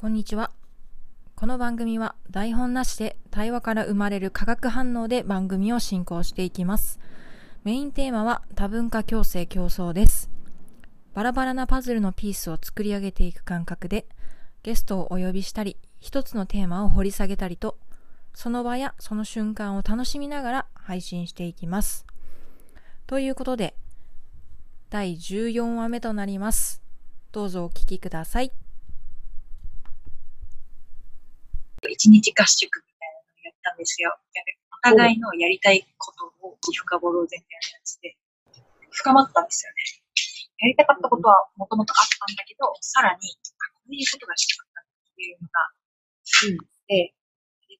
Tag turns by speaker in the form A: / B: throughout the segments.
A: こんにちは。この番組は台本なしで対話から生まれる化学反応で番組を進行していきます。メインテーマは多文化共生競争です。バラバラなパズルのピースを作り上げていく感覚でゲストをお呼びしたり、一つのテーマを掘り下げたりと、その場やその瞬間を楽しみながら配信していきます。ということで、第14話目となります。どうぞお聞きください。
B: 一日合宿みたいなのをやったんですよ。お互いのやりたいことを深掘ろうぜみたいなやつで、深まったんですよね。やりたかったことはもともとあったんだけど、さらに、あこういうことがしたかったっていうのが、
C: うん
B: で、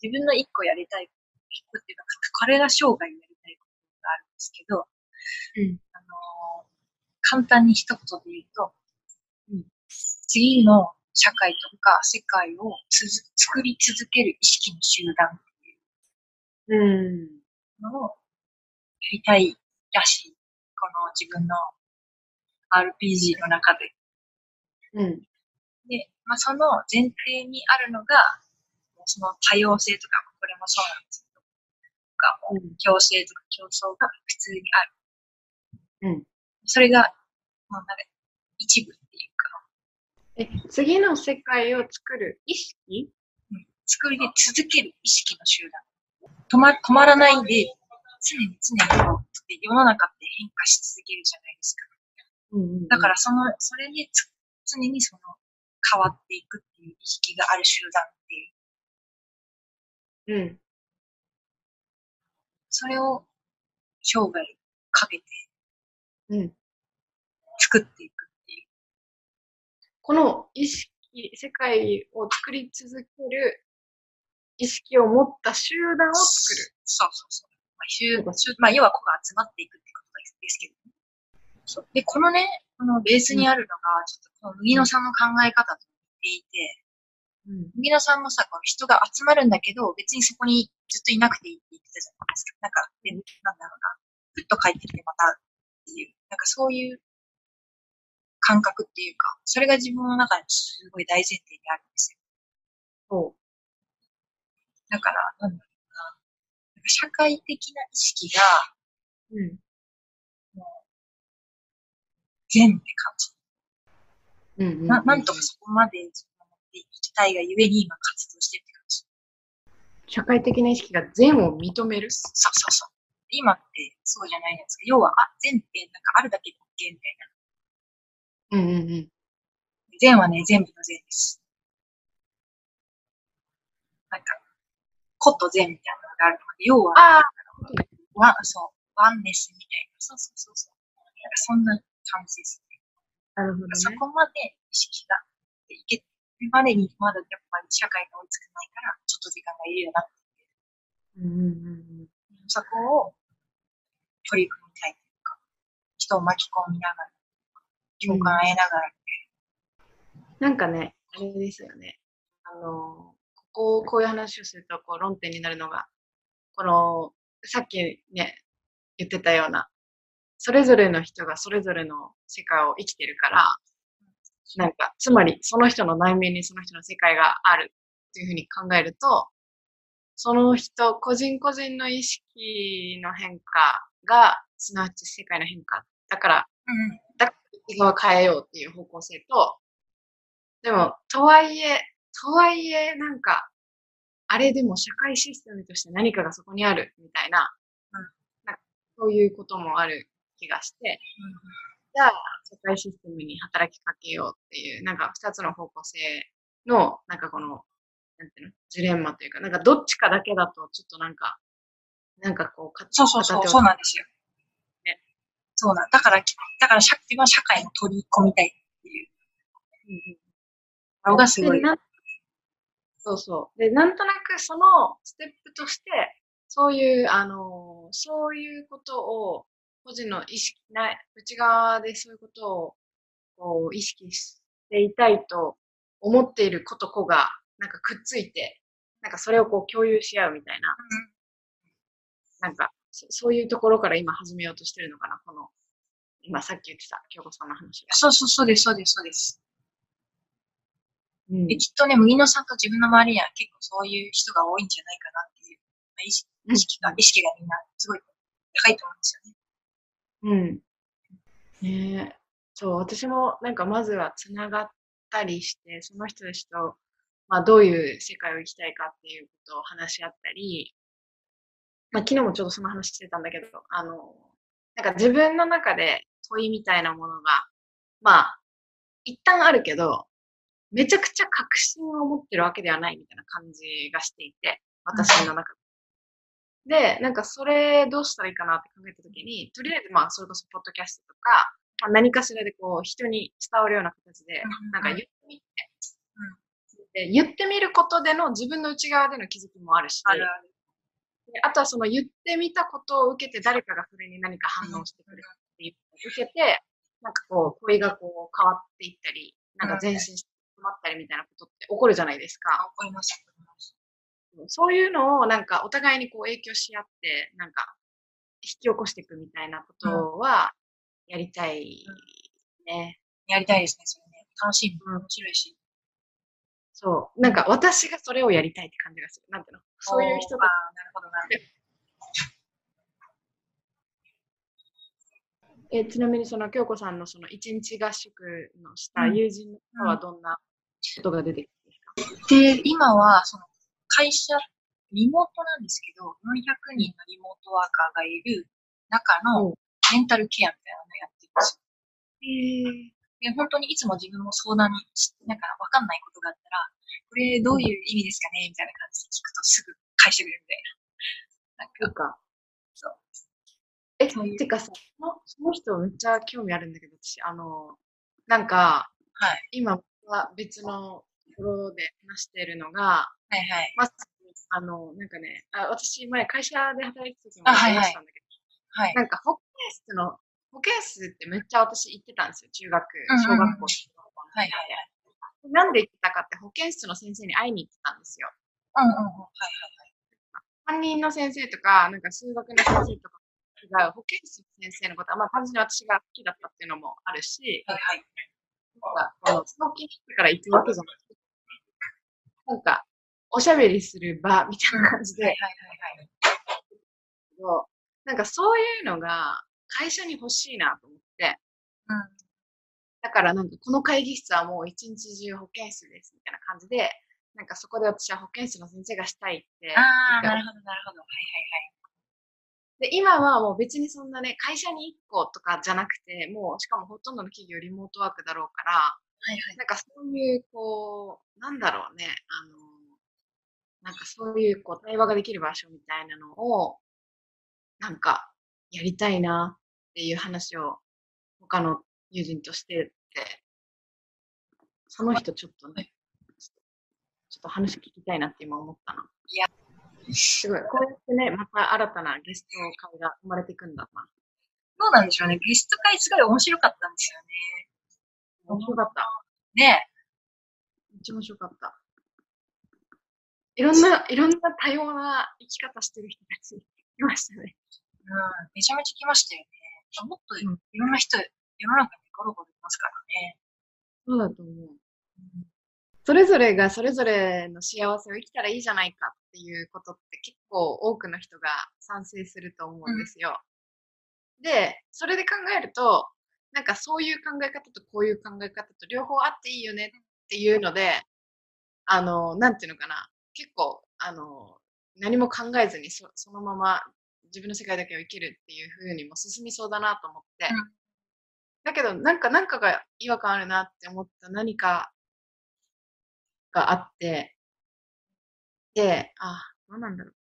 B: 自分の一個やりたい、一個っていうか、これが生涯やりたいことがあるんですけど、
C: うん
B: あのー簡単に一言で言うと、
C: うん
B: 次の社会とか世界をつづ作り続ける意識の集団っていう
C: うん。
B: のをやりたいらしい。この自分の RPG の中で。
C: うん。
B: で、まあ、その前提にあるのが、その多様性とか、これもそうなんですけど、とかも
C: うん
B: 共生とか競争が普通にある。
C: うん。
B: それが、まあ、なんか一部
C: え、次の世界を作る意識？
B: 作り続ける意識の集団。止ま止まらないで、常に常にこう世の中って変化し続けるじゃないですか。
C: うん
B: だから、その、それにつ常にその変わっていくっていう意識がある集団っていう、
C: うん。
B: それを生涯かけて
C: うん。
B: 作っていく。
C: この意識、世界を作り続ける意識を持った集団を作る。
B: そうそうそう。まあ、集集まあ、要はここが集まっていくってことですけどね。そうで、このね、このベースにあるのが、ちょっとこの麦野さんの考え方と似ていて、
C: うん。
B: 麦野さんもさ、この人が集まるんだけど、別にそこにずっといなくていいって言ってたじゃないですか。なんか、でなんだろうな。ふっと帰ってきてまたっていう、なんかそういう感覚っていうか、それが自分の中ですごい大前提にあるんですよ。
C: そ
B: だから、なんだろうな。なんか社会的な意識が
C: う。うん。
B: 善って感じ。
C: うん。
B: ななんとかそこまで自分を持っていきたいがゆえに今活動してるって感じ。
C: 社会的な意識が善を認める？
B: そうそうそう。今ってそうじゃないですか。要は、あ、善ってなんかあるだけで OK みたいな。
C: うんうんうん。
B: 善はね、全部の善です。なんか、個と善みたいなのがあるので、要は、
C: ああ
B: ワそう、ワンネスみたいな。そうそうそうそう。なんかそんな感じですね。
C: なるほどね。
B: そこまで意識がいけるまでに、まだやっぱり社会が追いつかないから、ちょっと時間がいるよなって
C: うんうんうん。
B: そこを取り組みたいというか、人を巻き込みながら、共感得ながら、
C: なんかね、あれですよね。あの、ここ、こういう話をすると、こう、論点になるのが、この、さっきね、言ってたような、それぞれの人がそれぞれの世界を生きてるから、なんか、つまり、その人の内面にその人の世界があるっていうふうに考えると、その人、個人個人の意識の変化が、すなわち世界の変化。だから、
B: うん、
C: だから内側を変えようっていう方向性と、でも、とはいえ、とはいえ、なんか、あれでも社会システムとして何かがそこにあるみたいな、
B: うん
C: なんかそういうこともある気がして、じゃあ、社会システムに働きかけようっていう、なんか二つの方向性の、なんかこの、なんていうの、ジレンマというか、なんかどっちかだけだと、ちょっとなんか、なんかこう、か
B: そうそうそう、そうなんですよ。
C: ね
B: そうなん。だから、だから社、自分は社会に取り込みたいっていう。
C: うんうん。
B: のがすごい。
C: そうそう。で、なんとなくそのステップとして、そういう、あの、そういうことを、個人の意識な、内側でそういうことを、こう、意識していたいと思っている子と子が、なんかくっついて、なんかそれをこう共有し合うみたいな、なんか、そそういうところから今始めようとしてるのかな、この、今さっき言ってた京子さんの話が。
B: そうそう、そうです、そうです、そうです。
C: うん
B: で、きっとね、麦野さんと自分の周りには結構そういう人が多いんじゃないかなっていう、まあ意識意識が、意識がみんなすごい高いと思うんですよね。
C: うん。ねえ。そう、私もなんかまずはつながったりして、その人たちと、まあどういう世界を生きたいかっていうことを話し合ったり、まあ昨日もちょっとその話してたんだけど、あの、なんか自分の中で問いみたいなものが、まあ、一旦あるけど、めちゃくちゃ確信を持ってるわけではないみたいな感じがしていて、私の中で。で、なんかそれどうしたらいいかなって考えたときに、とりあえずまあそれこそポッドキャストとか、まあ、何かしらでこう人に伝わるような形で
B: うん、
C: なんか言ってみて、で言ってみることでの自分の内側での気づきもあるし、
B: あるある。
C: であとはその言ってみたことを受けて誰かがそれに何か反応してくれるっていうのを受けて、なんかこう、問いがこう変わっていったり、なんか前進して止まったりみたいなことって起こるじゃないですか。
B: あ、怒ります。
C: そういうのをなんかお互いにこう影響し合って、なんか引き起こしていくみたいなことはやりたいね。
B: やりたいですね、それね。楽しい、
C: うん
B: 面白いし。
C: そう。なんか私がそれをやりたいって感じがする。なんていうの？そういう人
B: あ
C: が
B: あ、なるほどな。
C: えちなみにその京子さんのその一日合宿のした友人の方はどんなことが出てくるんですか、
B: で、今は、その、会社、リモートなんですけど、400人のリモートワーカーがいる中のメンタルケアみたいなのをやってるんですよ。で、本当にいつも自分も相談にし、なんかわかんないことがあったら、これどういう意味ですかね？みたいな感じで聞くとすぐ返してくれるみたいな。なんか、
C: なんか、
B: そう。
C: え、
B: そういう
C: てかさ、そのその人めっちゃ興味あるんだけど、私、あの、なんか、
B: はい。
C: 今は別のところで話しているのが、
B: はいはい。
C: まず、あの、なんかね、あ私前会社で働いてた時も話したんだけど、
B: はい。
C: なんか保健室の、保健室ってめっちゃ私行ってたんですよ。中学、
B: うんうんうん
C: 小学校、中学校の
B: はいはいはい。
C: なんで行ってたかって保健室の先生に会いに行ってたんですよ。
B: うんうんうん。はい
C: 担任の先生とか、なんか数学の先生とか違う保健室の先生のことは、まあ単純に私が好きだったっていうのもあるし、
B: はいはい。
C: なんか、この、早期にしてから行くわけじゃなくて、なんか、おしゃべりする場みたいな感じで、
B: はいはいはいはい。
C: なんかそういうのが会社に欲しいなと思って、
B: うん。
C: だからなんかこの会議室はもう一日中保健室ですみたいな感じで、なんかそこで私は保健室の先生がしたいって。
B: ああ、
C: な
B: るほどなるほど。はい
C: で、今はもう別にそんなね、会社に1個とかじゃなくて、もうしかもほとんどの企業リモートワークだろうから、
B: はいはい。はいはい。
C: なんかそういう、こう、なんだろうね、あの、なんかそういう、こう、対話ができる場所みたいなのを、なんか、やりたいなっていう話を、他の友人としてて、その人ちょっとね、ちょっと話聞きたいなって今思ったな。
B: いや、
C: すごい。こうやってね、また新たなゲスト会が生まれてくんだな。
B: どうなんでしょうね。ゲスト会すごい面白かったんですよ
C: 面白かった。
B: ね。ね
C: めっちゃ面白かった。いろんな、いろんな多様な生き方してる人たちいましたね。
B: うん。めちゃめちゃ来ましたよね。もっとい
C: うん
B: ろんな人、世の中にゴロゴロいますからね。
C: そうだと思う。それぞれがそれぞれの幸せを生きたらいいじゃないかっていうことって結構多くの人が賛成すると思うんですよ。で、それで考えると、なんかそういう考え方とこういう考え方と両方あっていいよねっていうので、あの、なんていうのかな。結構、あの、何も考えずにそそのまま自分の世界だけを生きるっていう風にも進みそうだなと思って。
B: うん
C: だけど、なんか、なんかが違和感あるなって思った何かがあって、で、あ、何なんだろう。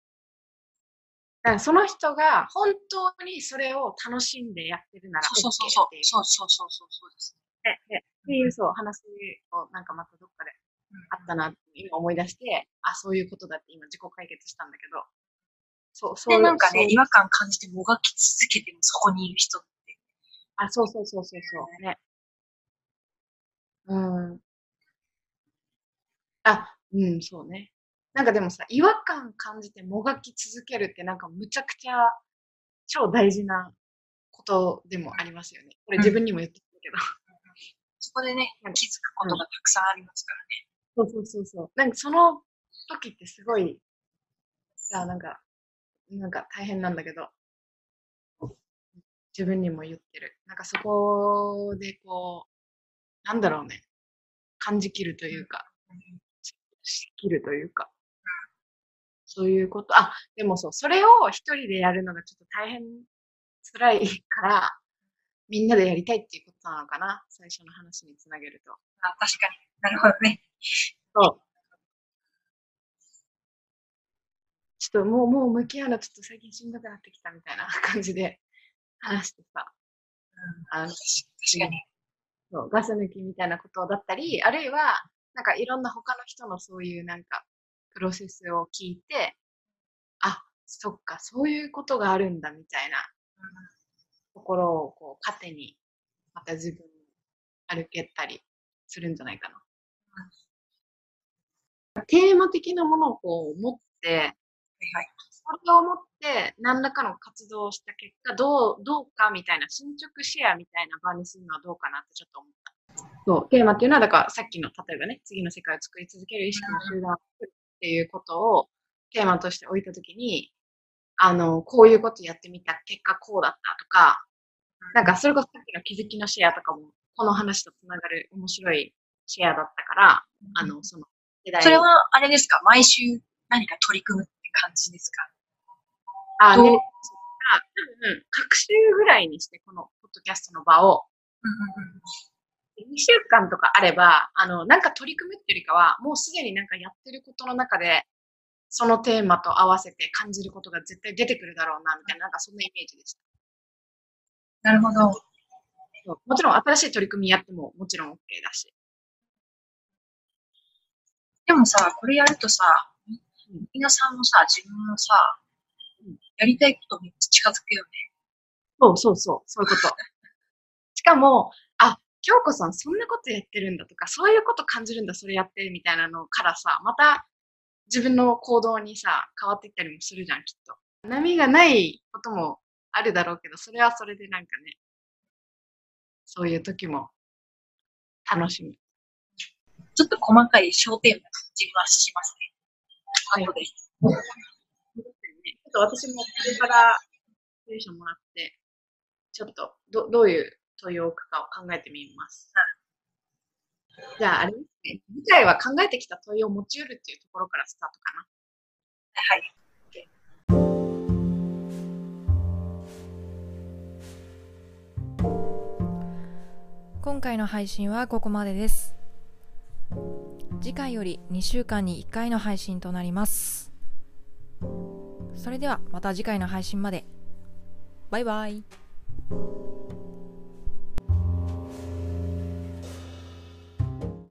C: だからその人が本当にそれを楽しんでやってるなら OK
B: そうそうそう。そう。そうそうそうそうそうですね。
C: ででっていうそう話をなんかまたどっかであったなって今思い出して、あ、そういうことだって今自己解決したんだけど、そう、そう
B: で、なんかね、違和感感じてもがき続けてもそこにいる人って。
C: あ、そうそうそうそうそう。ね。うん。あ、うん、そうね。なんかでもさ、違和感感じてもがき続けるってなんかむちゃくちゃ超大事なことでもありますよね。これ自分にも言ってたけど。
B: そこでね、気づくことがたくさんありますからね。
C: そうそうそうそう。なんかその時ってすごい、さ、なんか、なんか大変なんだけど、自分にも言ってる。なんかそこでこう、なんだろうね、感じきるというか、しきるというか、そういうこと、あ、でもそう、それを一人でやるのがちょっと大変、辛いから、みんなでやりたいっていうことなのかな、最初の話につなげると。
B: あ確かに。なるほどね。
C: そう。ちょっともう、もう向き合うのちょっと最近しんどくなってきたみたいな感じで話してさ、あの、
B: 確かに。
C: そうガス抜きみたいなことだったり、あるいは、なんかいろんな他の人のそういうなんか、プロセスを聞いて、あ、そっか、そういうことがあるんだみたいなところをこう、糧に、また自分歩けたりするんじゃないかな。テーマ的なものをこう持って、
B: はいはい。
C: それを持って何らかの活動をした結果、どう、どうかみたいな、進捗シェアみたいな場にするのはどうかなってちょっと思った。そう、テーマっていうのは、だからさっきの、例えばね、次の世界を作り続ける意識の集団を作るっていうことをテーマとして置いたときに、あの、こういうことやってみた結果こうだったとか、なんかそれこそさっきの気づきのシェアとかも、この話とつながる面白いシェアだったから、あの、その、
B: それは、あれですか？毎週何か取り組むって感じですか？
C: あ、ね、そうあ多分、各週ぐらいにして、このポッドキャストの場を、2週間とかあれば、あの、なんか取り組むっていうよりかは、もうすでになんかやってることの中で、そのテーマと合わせて感じることが絶対出てくるだろうな、みたいな、なんかそんなイメージでした。
B: なるほど。
C: もちろん新しい取り組みやってももちろん OK だし。
B: でもさ、これやるとさ、皆さんもさ、自分のさ
C: うん、
B: やりたいことめっちゃ近づくよね。
C: そうそうそう、そういうこと。しかも、あ、京子さんそんなことやってるんだとか、そういうこと感じるんだ、それやってるみたいなのからさ、また自分の行動にさ、変わっていったりもするじゃん、きっと。波がないこともあるだろうけど、それはそれでなんかね、そういう時も楽しみ。
B: ちょっと細かい焦点な感じはしますね。
C: はい
B: 後で。
C: ちょっと私もこれからテンションもらって、ちょっとどどういう問いを置くかを考えてみます。じゃあ、あれですね。次回は考えてきた問いを持ち得るっていうところからスタートかな。
B: はい。
A: 今回の配信はここまでです次回より2週間に1回の配信となりますそれではまた次回の配信まで。バイバイ。